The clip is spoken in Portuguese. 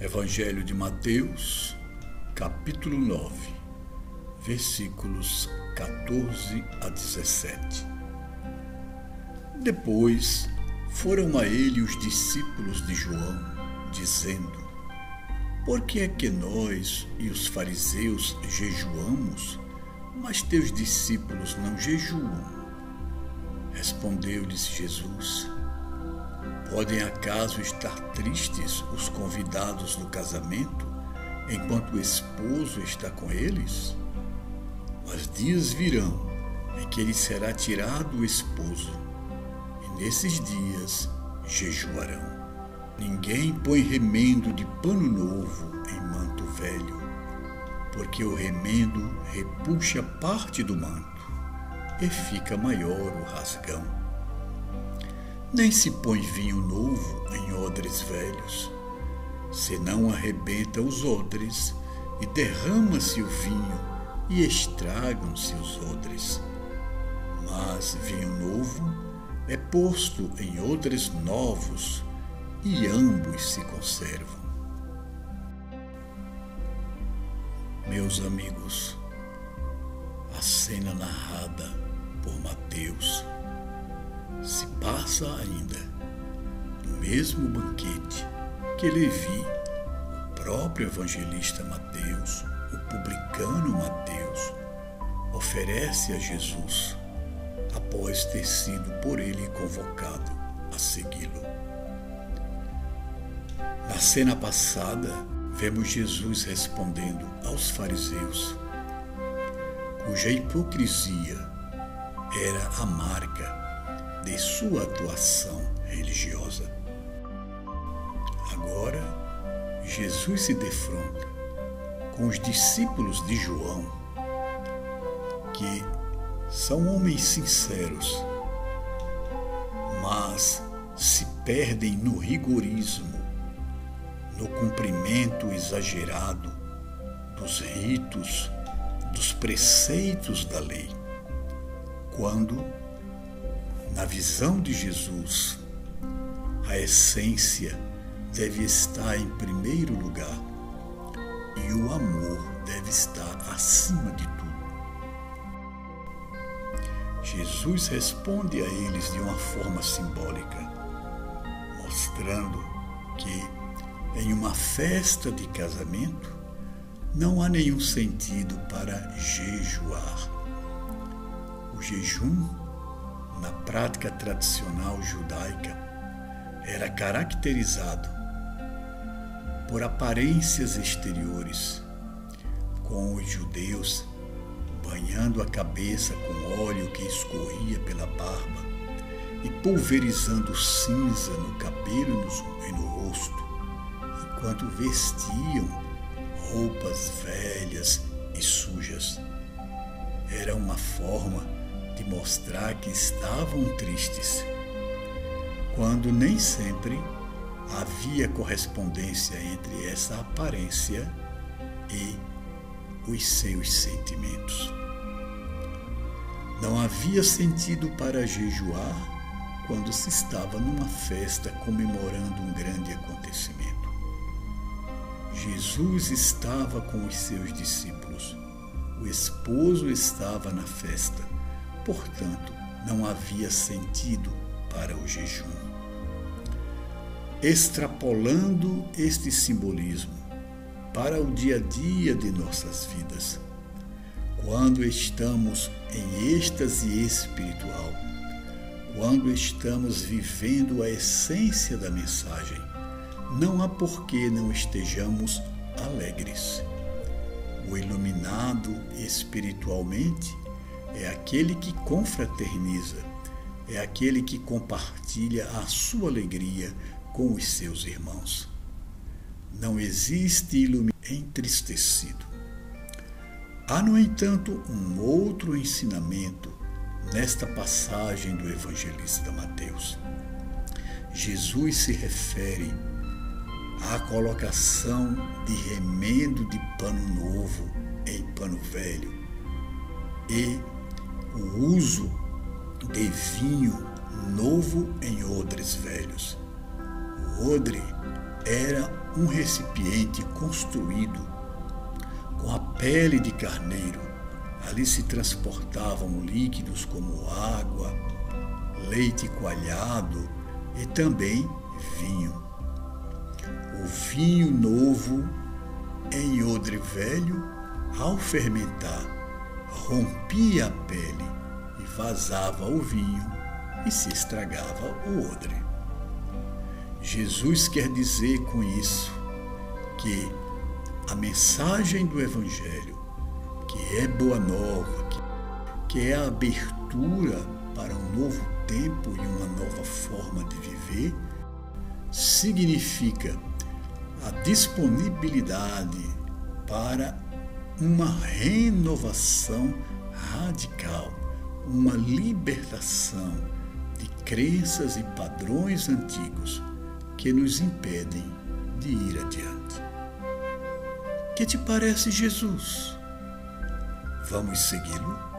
Evangelho de Mateus, capítulo 9, versículos 14 a 17. Depois foram a ele os discípulos de João, dizendo: Por que é que nós e os fariseus jejuamos, mas teus discípulos não jejuam? Respondeu-lhes Jesus: Podem acaso estar tristes os convidados do casamento, enquanto o esposo está com eles? Mas dias virão em que lhe será tirado o esposo, e nesses dias jejuarão. Ninguém põe remendo de pano novo em manto velho, porque o remendo repuxa parte do manto e fica maior o rasgão nem se põe vinho novo em odres velhos, senão arrebenta os odres e derrama-se o vinho e estragam-se os odres. Mas vinho novo é posto em odres novos e ambos se conservam. Meus amigos, a cena narrada passa ainda no mesmo banquete que Levi, o próprio evangelista Mateus, o publicano Mateus, oferece a Jesus após ter sido por ele convocado a segui-lo. Na cena passada, vemos Jesus respondendo aos fariseus, cuja hipocrisia era a marca de sua atuação religiosa. Agora, Jesus se defronta com os discípulos de João, que são homens sinceros, mas se perdem no rigorismo, no cumprimento exagerado dos ritos, dos preceitos da lei, quando na visão de Jesus, a essência deve estar em primeiro lugar e o amor deve estar acima de tudo. Jesus responde a eles de uma forma simbólica, mostrando que em uma festa de casamento não há nenhum sentido para jejuar. O jejum na prática tradicional judaica, era caracterizado por aparências exteriores, com os judeus banhando a cabeça com óleo que escorria pela barba e pulverizando cinza no cabelo e no rosto, enquanto vestiam roupas velhas e sujas. Era uma forma de mostrar que estavam tristes, quando nem sempre havia correspondência entre essa aparência e os seus sentimentos. Não havia sentido para jejuar quando se estava numa festa comemorando um grande acontecimento. Jesus estava com os seus discípulos. O esposo estava na festa portanto, não havia sentido para o jejum. Extrapolando este simbolismo para o dia a dia de nossas vidas, quando estamos em êxtase espiritual, quando estamos vivendo a essência da mensagem, não há por que não estejamos alegres. O iluminado espiritualmente é aquele que confraterniza, é aquele que compartilha a sua alegria com os seus irmãos. Não existe iluminação entristecido. Há, no entanto, um outro ensinamento nesta passagem do evangelista Mateus. Jesus se refere à colocação de remendo de pano novo em pano velho e o uso de vinho novo em odres velhos. O odre era um recipiente construído com a pele de carneiro. Ali se transportavam líquidos como água, leite coalhado e também vinho. O vinho novo em odre velho, ao fermentar, rompia a pele e vazava o vinho e se estragava o odre. Jesus quer dizer com isso que a mensagem do Evangelho, que é boa nova, que, é a abertura para um novo tempo e uma nova forma de viver, significa a disponibilidade para uma renovação radical, uma libertação de crenças e padrões antigos que nos impedem de ir adiante. Que te parece Jesus? Vamos segui-lo?